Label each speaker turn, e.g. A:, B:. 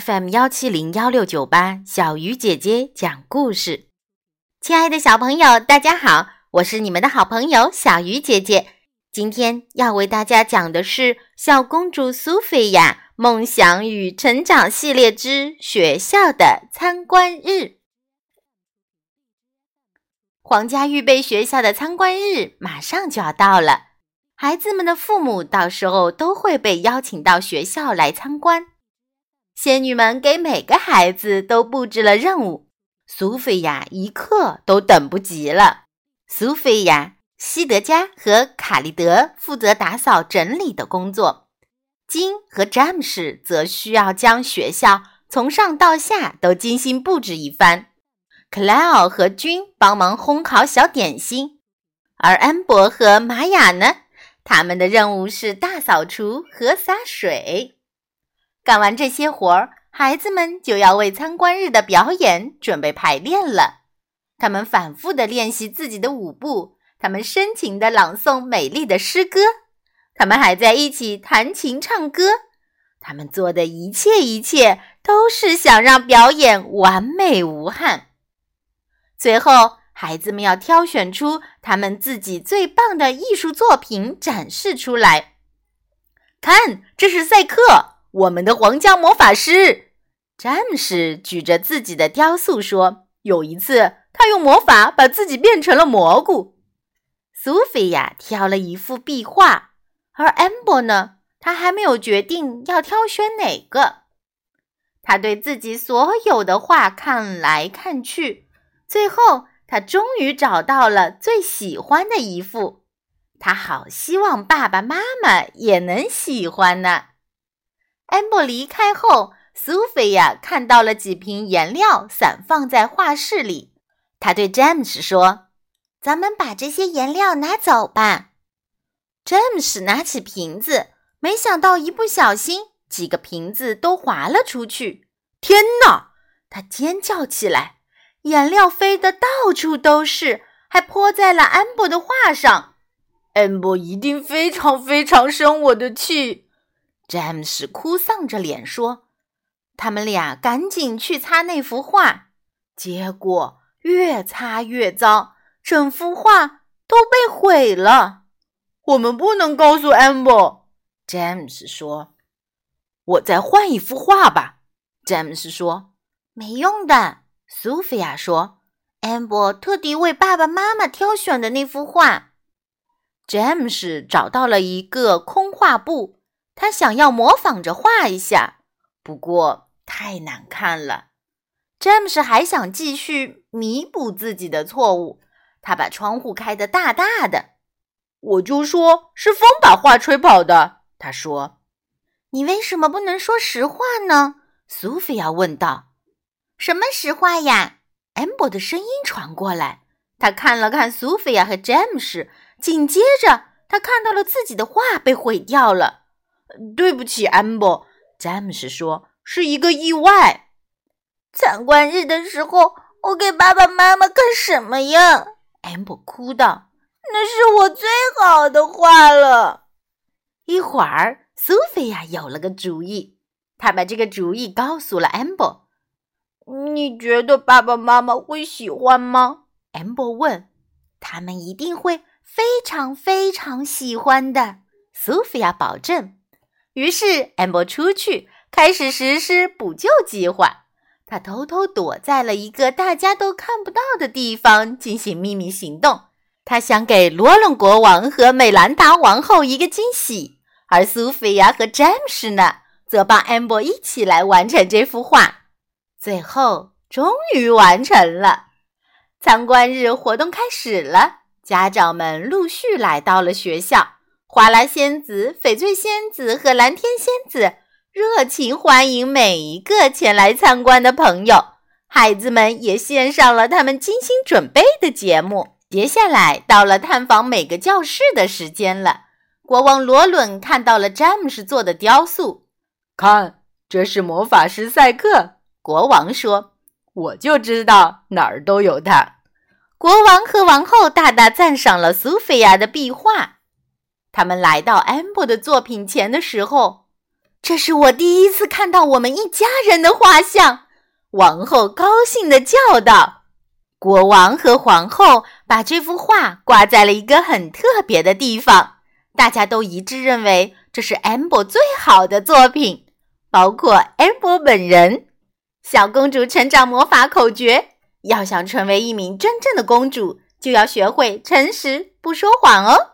A: FM 幺七零幺六九八，小鱼姐姐讲故事。亲爱的小朋友，大家好，我是你们的好朋友小鱼姐姐。今天要为大家讲的是《小公主苏菲亚梦想与成长系列之学校的参观日》。皇家预备学校的参观日马上就要到了，孩子们的父母到时候都会被邀请到学校来参观。仙女们给每个孩子都布置了任务，苏菲亚一刻都等不及了。苏菲亚、西德加和卡利德负责打扫整理的工作，金和詹姆士则需要将学校从上到下都精心布置一番。克莱奥和君帮忙烘烤小点心，而安博和玛雅呢，他们的任务是大扫除和洒水。干完这些活儿，孩子们就要为参观日的表演准备排练了。他们反复地练习自己的舞步，他们深情地朗诵美丽的诗歌，他们还在一起弹琴唱歌。他们做的一切一切，都是想让表演完美无憾。最后，孩子们要挑选出他们自己最棒的艺术作品展示出来。看，这是赛克。我们的皇家魔法师詹姆士举着自己的雕塑说：“有一次，他用魔法把自己变成了蘑菇。”苏菲亚挑了一幅壁画，而安博呢？他还没有决定要挑选哪个。他对自己所有的画看来看去，最后他终于找到了最喜欢的一幅。他好希望爸爸妈妈也能喜欢呢。安博离开后，苏菲亚看到了几瓶颜料散放在画室里。她对詹姆斯说：“咱们把这些颜料拿走吧。”詹姆斯拿起瓶子，没想到一不小心，几个瓶子都滑了出去。天哪！他尖叫起来，颜料飞得到处都是，还泼在了安博的画上。安博一定非常非常生我的气。詹姆斯哭丧着脸说：“他们俩赶紧去擦那幅画，结果越擦越糟，整幅画都被毁了。我们不能告诉 amber。”詹姆斯说：“我再换一幅画吧。”詹姆斯说：“没用的。”苏菲亚说：“amber 特地为爸爸妈妈挑选的那幅画。”詹姆斯找到了一个空画布。他想要模仿着画一下，不过太难看了。詹姆斯还想继续弥补自己的错误，他把窗户开得大大的。我就说是风把画吹跑的。他说：“你为什么不能说实话呢？”苏菲亚问道。“什么实话呀？”安博的声音传过来。他看了看苏菲亚和詹姆斯，紧接着他看到了自己的画被毁掉了。对不起，安博。詹姆斯说：“是一个意外。”参观日的时候，我给爸爸妈妈看什么呀？安博哭道：“那是我最好的画了。”一会儿，苏菲亚有了个主意，她把这个主意告诉了安博。你觉得爸爸妈妈会喜欢吗？安博问。他们一定会非常非常喜欢的，苏菲亚保证。于是，安博出去开始实施补救计划。他偷偷躲在了一个大家都看不到的地方进行秘密行动。他想给罗伦国王和美兰达王后一个惊喜，而苏菲亚和詹姆士呢，则帮安博一起来完成这幅画。最后，终于完成了。参观日活动开始了，家长们陆续来到了学校。花拉仙子、翡翠仙子和蓝天仙子热情欢迎每一个前来参观的朋友。孩子们也献上了他们精心准备的节目。接下来到了探访每个教室的时间了。国王罗伦看到了詹姆斯做的雕塑，
B: 看，这是魔法师赛克。
A: 国王说：“
B: 我就知道哪儿都有他。”
A: 国王和王后大大赞赏了苏菲亚的壁画。他们来到安博的作品前的时候，这是我第一次看到我们一家人的画像。”王后高兴地叫道。国王和皇后把这幅画挂在了一个很特别的地方，大家都一致认为这是 Amber 最好的作品，包括 Amber 本人。小公主成长魔法口诀：要想成为一名真正的公主，就要学会诚实，不说谎哦。